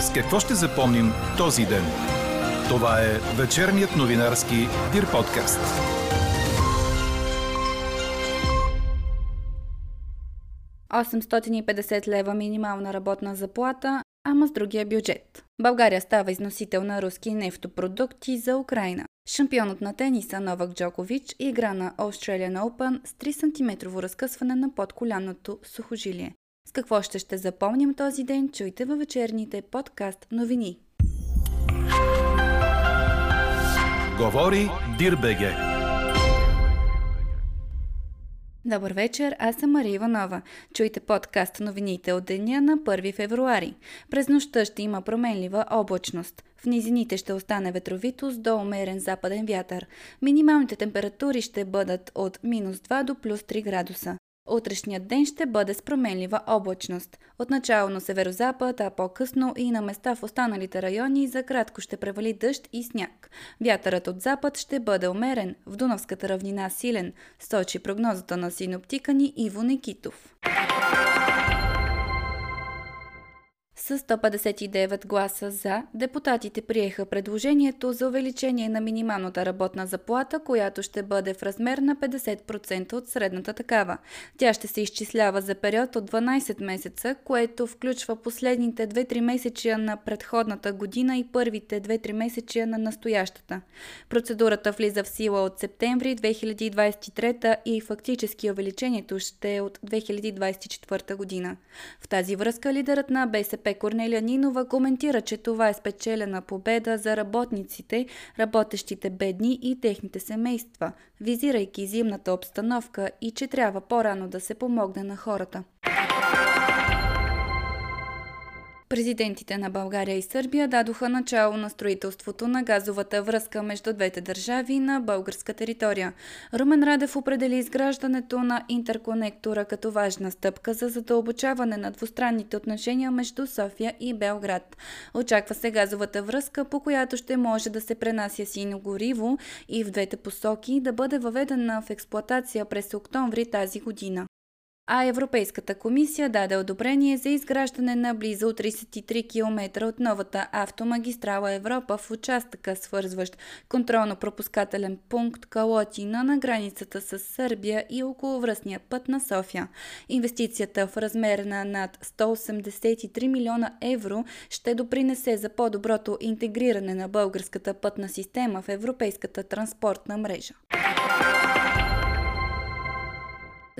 С какво ще запомним този ден? Това е вечерният новинарски Дир подкаст. ...850 лева минимална работна заплата, ама с другия бюджет. България става износител на руски нефтопродукти за Украина. Шампионът на тениса Новак Джокович игра на Australian Open с 3 см разкъсване на подколяното сухожилие. С какво ще ще запомним този ден, чуйте във вечерните подкаст новини. Говори Дирбеге. Добър вечер, аз съм Мария Иванова. Чуйте подкаст новините от деня на 1 февруари. През нощта ще има променлива облачност. В низините ще остане ветровитост до умерен западен вятър. Минималните температури ще бъдат от минус 2 до плюс 3 градуса. Утрешният ден ще бъде с променлива облачност. Отначало на северозапад, а по-късно и на места в останалите райони за кратко ще превали дъжд и сняг. Вятърът от запад ще бъде умерен, в Дунавската равнина силен, сочи прогнозата на синоптика ни Иво Никитов. С 159 гласа за, депутатите приеха предложението за увеличение на минималната работна заплата, която ще бъде в размер на 50% от средната такава. Тя ще се изчислява за период от 12 месеца, което включва последните 2-3 месечия на предходната година и първите 2-3 месечия на настоящата. Процедурата влиза в сила от септември 2023 и фактически увеличението ще е от 2024 година. В тази връзка лидерът на БСП Корнелия Нинова коментира, че това е спечелена победа за работниците, работещите бедни и техните семейства, визирайки зимната обстановка и че трябва по-рано да се помогне на хората. Президентите на България и Сърбия дадоха начало на строителството на газовата връзка между двете държави на българска територия. Румен Радев определи изграждането на интерконектора като важна стъпка за задълбочаване на двустранните отношения между София и Белград. Очаква се газовата връзка, по която ще може да се пренася сино гориво и в двете посоки да бъде въведена в експлоатация през октомври тази година а Европейската комисия даде одобрение за изграждане на близо 33 км от новата автомагистрала Европа в участъка, свързващ контролно-пропускателен пункт Калотина на границата с Сърбия и околовръстния път на София. Инвестицията в размер на над 183 милиона евро ще допринесе за по-доброто интегриране на българската пътна система в европейската транспортна мрежа.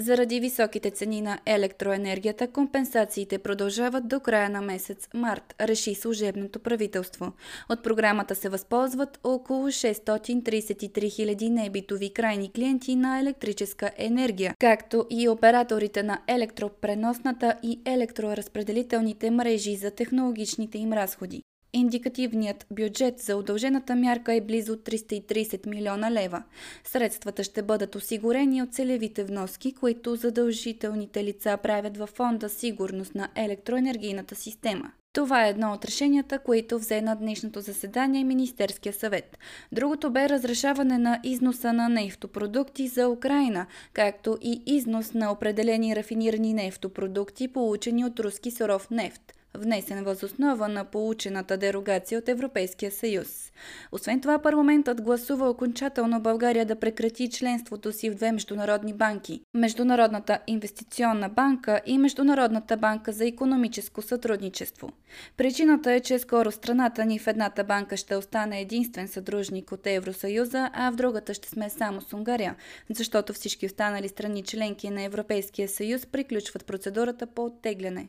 Заради високите цени на електроенергията, компенсациите продължават до края на месец март, реши служебното правителство. От програмата се възползват около 633 000 небитови крайни клиенти на електрическа енергия, както и операторите на електропреносната и електроразпределителните мрежи за технологичните им разходи. Индикативният бюджет за удължената мярка е близо 330 милиона лева. Средствата ще бъдат осигурени от целевите вноски, които задължителните лица правят във фонда Сигурност на електроенергийната система. Това е едно от решенията, които взе на днешното заседание Министерския съвет. Другото бе разрешаване на износа на нефтопродукти за Украина, както и износ на определени рафинирани нефтопродукти, получени от руски суров нефт – внесен въз основа на получената дерогация от Европейския съюз. Освен това, парламентът гласува окончателно България да прекрати членството си в две международни банки – Международната инвестиционна банка и Международната банка за економическо сътрудничество. Причината е, че скоро страната ни в едната банка ще остане единствен съдружник от Евросъюза, а в другата ще сме само с Унгария, защото всички останали страни членки на Европейския съюз приключват процедурата по оттегляне.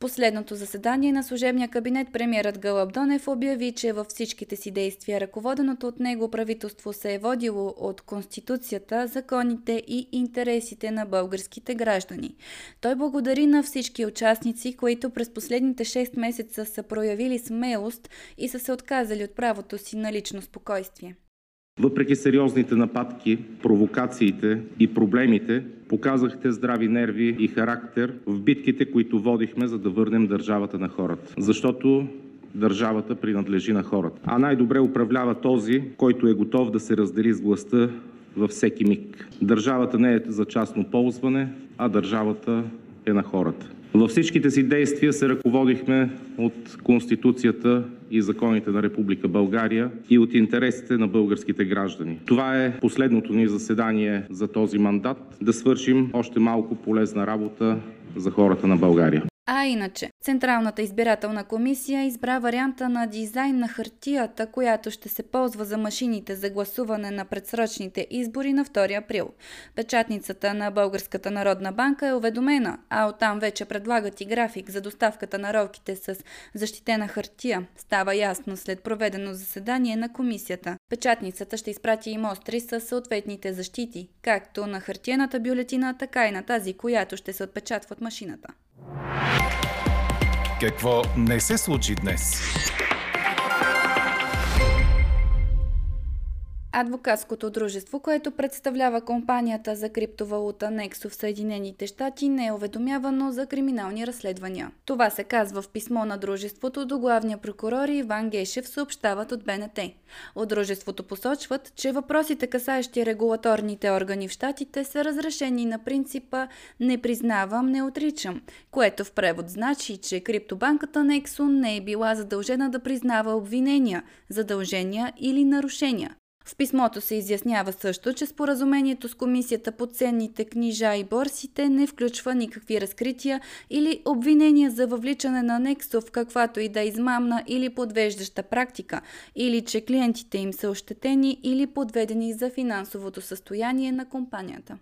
Последното заседание на служебния кабинет премиерът Гълъб Донев обяви, че във всичките си действия ръководеното от него правителство се е водило от Конституцията, законите и интересите на българските граждани. Той благодари на всички участници, които през последните 6 месеца са проявили смелост и са се отказали от правото си на лично спокойствие. Въпреки сериозните нападки, провокациите и проблемите, показахте здрави нерви и характер в битките, които водихме, за да върнем държавата на хората. Защото държавата принадлежи на хората. А най-добре управлява този, който е готов да се раздели с властта във всеки миг. Държавата не е за частно ползване, а държавата е на хората. Във всичките си действия се ръководихме от Конституцията и законите на Република България и от интересите на българските граждани. Това е последното ни заседание за този мандат. Да свършим още малко полезна работа за хората на България. А иначе, Централната избирателна комисия избра варианта на дизайн на хартията, която ще се ползва за машините за гласуване на предсрочните избори на 2 април. Печатницата на Българската народна банка е уведомена, а оттам вече предлагат и график за доставката на ролките с защитена хартия. Става ясно след проведено заседание на комисията. Печатницата ще изпрати и мостри с съответните защити, както на хартиената бюлетина, така и на тази, която ще се отпечатва от машината. Какво не се случи днес? Адвокатското дружество, което представлява компанията за криптовалута Nexo в Съединените щати, не е уведомявано за криминални разследвания. Това се казва в писмо на дружеството до главния прокурор Иван Гешев, съобщават от БНТ. От дружеството посочват, че въпросите касаещи регулаторните органи в щатите са разрешени на принципа «не признавам, не отричам», което в превод значи, че криптобанката Nexo не е била задължена да признава обвинения, задължения или нарушения. В писмото се изяснява също, че споразумението с Комисията по ценните книжа и борсите не включва никакви разкрития или обвинения за въвличане на Нексо в каквато и да е измамна или подвеждаща практика, или че клиентите им са ощетени или подведени за финансовото състояние на компанията.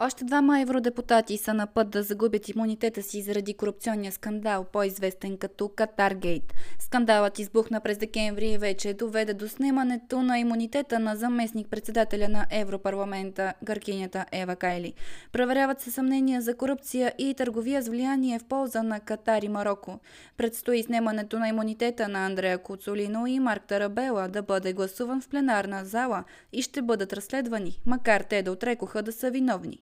Още двама евродепутати са на път да загубят имунитета си заради корупционния скандал, по-известен като Катаргейт. Скандалът избухна през декември и вече доведе до снимането на имунитета на заместник-председателя на Европарламента, гъркинята Ева Кайли. Проверяват се съмнения за корупция и търговия с влияние в полза на Катар и Марокко. Предстои снимането на имунитета на Андрея Куцулино и Марк Тарабела да бъде гласуван в пленарна зала и ще бъдат разследвани, макар те да отрекоха да са виновни.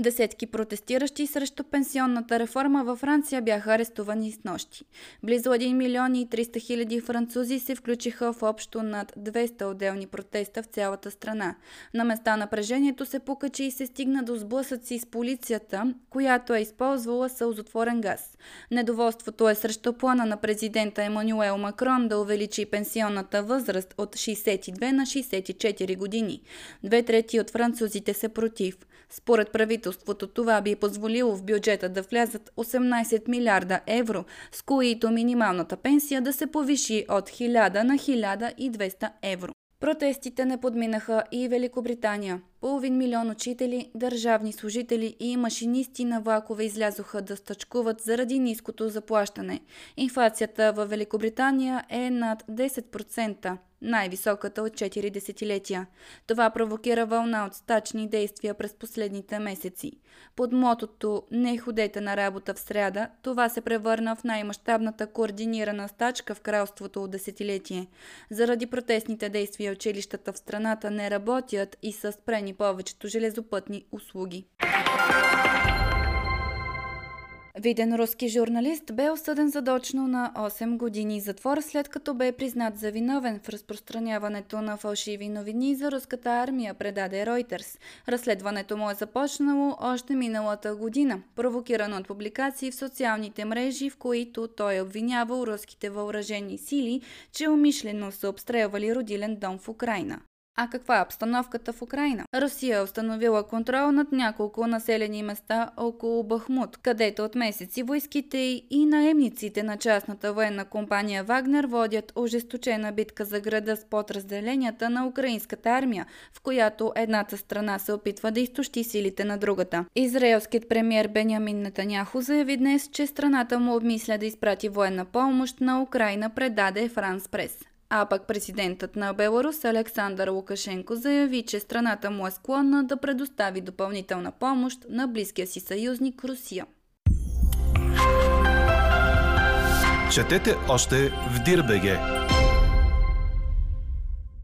Десетки протестиращи срещу пенсионната реформа във Франция бяха арестувани с нощи. Близо 1 милион и 300 хиляди французи се включиха в общо над 200 отделни протеста в цялата страна. На места напрежението се покачи и се стигна до сблъсъци с полицията, която е използвала сълзотворен газ. Недоволството е срещу плана на президента Емануел Макрон да увеличи пенсионната възраст от 62 на 64 години. Две трети от французите са против. Според правителството това би позволило в бюджета да влязат 18 милиарда евро, с които минималната пенсия да се повиши от 1000 на 1200 евро. Протестите не подминаха и Великобритания. Половин милион учители, държавни служители и машинисти на влакове излязоха да стъчкуват заради ниското заплащане. Инфлацията в Великобритания е над 10% най-високата от 4 десетилетия. Това провокира вълна от стачни действия през последните месеци. Под мотото «Не ходете на работа в сряда» това се превърна в най-мащабната координирана стачка в кралството от десетилетие. Заради протестните действия училищата в страната не работят и са спрени повечето железопътни услуги. Виден руски журналист бе осъден задочно на 8 години затвор, след като бе признат за виновен в разпространяването на фалшиви новини за руската армия, предаде Reuters. Разследването му е започнало още миналата година, провокирано от публикации в социалните мрежи, в които той е обвинявал руските въоръжени сили, че умишлено са обстрелвали родилен дом в Украина. А каква е обстановката в Украина? Русия е установила контрол над няколко населени места около Бахмут, където от месеци войските и наемниците на частната военна компания Вагнер водят ожесточена битка за града с подразделенията на украинската армия, в която едната страна се опитва да изтощи силите на другата. Израелският премьер Бенямин Нетаняхо заяви днес, че страната му обмисля да изпрати военна помощ на Украина, предаде Франс Прес. А пък президентът на Беларус Александър Лукашенко заяви, че страната му е склонна да предостави допълнителна помощ на близкия си съюзник Русия. Четете още в Дирбеге!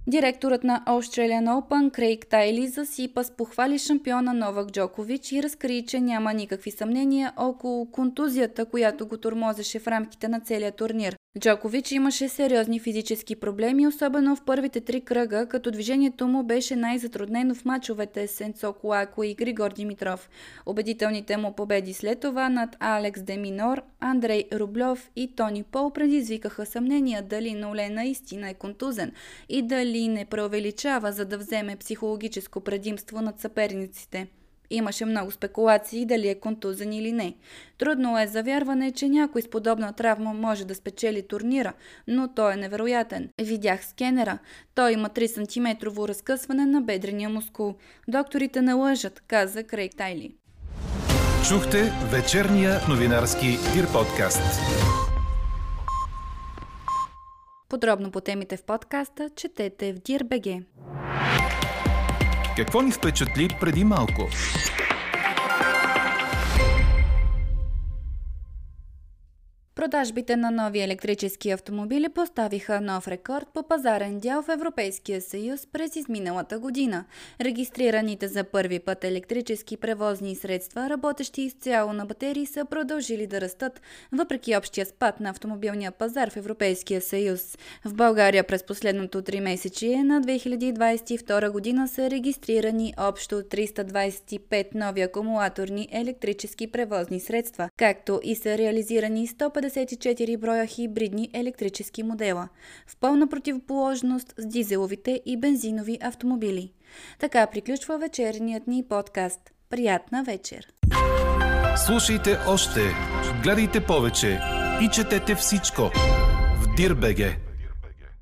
Директорът на Australian Open Крейг Тайли засипа с похвали шампиона Новак Джокович и разкри, че няма никакви съмнения около контузията, която го тормозеше в рамките на целия турнир. Джокович имаше сериозни физически проблеми, особено в първите три кръга, като движението му беше най-затруднено в мачовете с Енцо Куако и Григор Димитров. Убедителните му победи след това над Алекс Деминор, Андрей Рублев и Тони Пол предизвикаха съмнения дали Ноле наистина е контузен и дали не преувеличава, за да вземе психологическо предимство над съперниците. Имаше много спекулации дали е контузен или не. Трудно е за вярване, че някой с подобна травма може да спечели турнира, но той е невероятен. Видях скенера. Той има 3 см разкъсване на бедрения мускул. Докторите не лъжат, каза Крейг Тайли. Чухте вечерния новинарски Дир подкаст. Подробно по темите в подкаста четете в Дирбеге. Какво ни впечатли преди малко? Продажбите на нови електрически автомобили поставиха нов рекорд по пазарен дял в Европейския съюз през изминалата година. Регистрираните за първи път електрически превозни средства, работещи изцяло на батерии, са продължили да растат, въпреки общия спад на автомобилния пазар в Европейския съюз. В България през последното три месечие на 2022 година са регистрирани общо 325 нови акумулаторни електрически превозни средства, както и са реализирани 150 154 броя хибридни електрически модела, в пълна противоположност с дизеловите и бензинови автомобили. Така приключва вечерният ни подкаст. Приятна вечер! Слушайте още, гледайте повече и четете всичко в Дирбеге.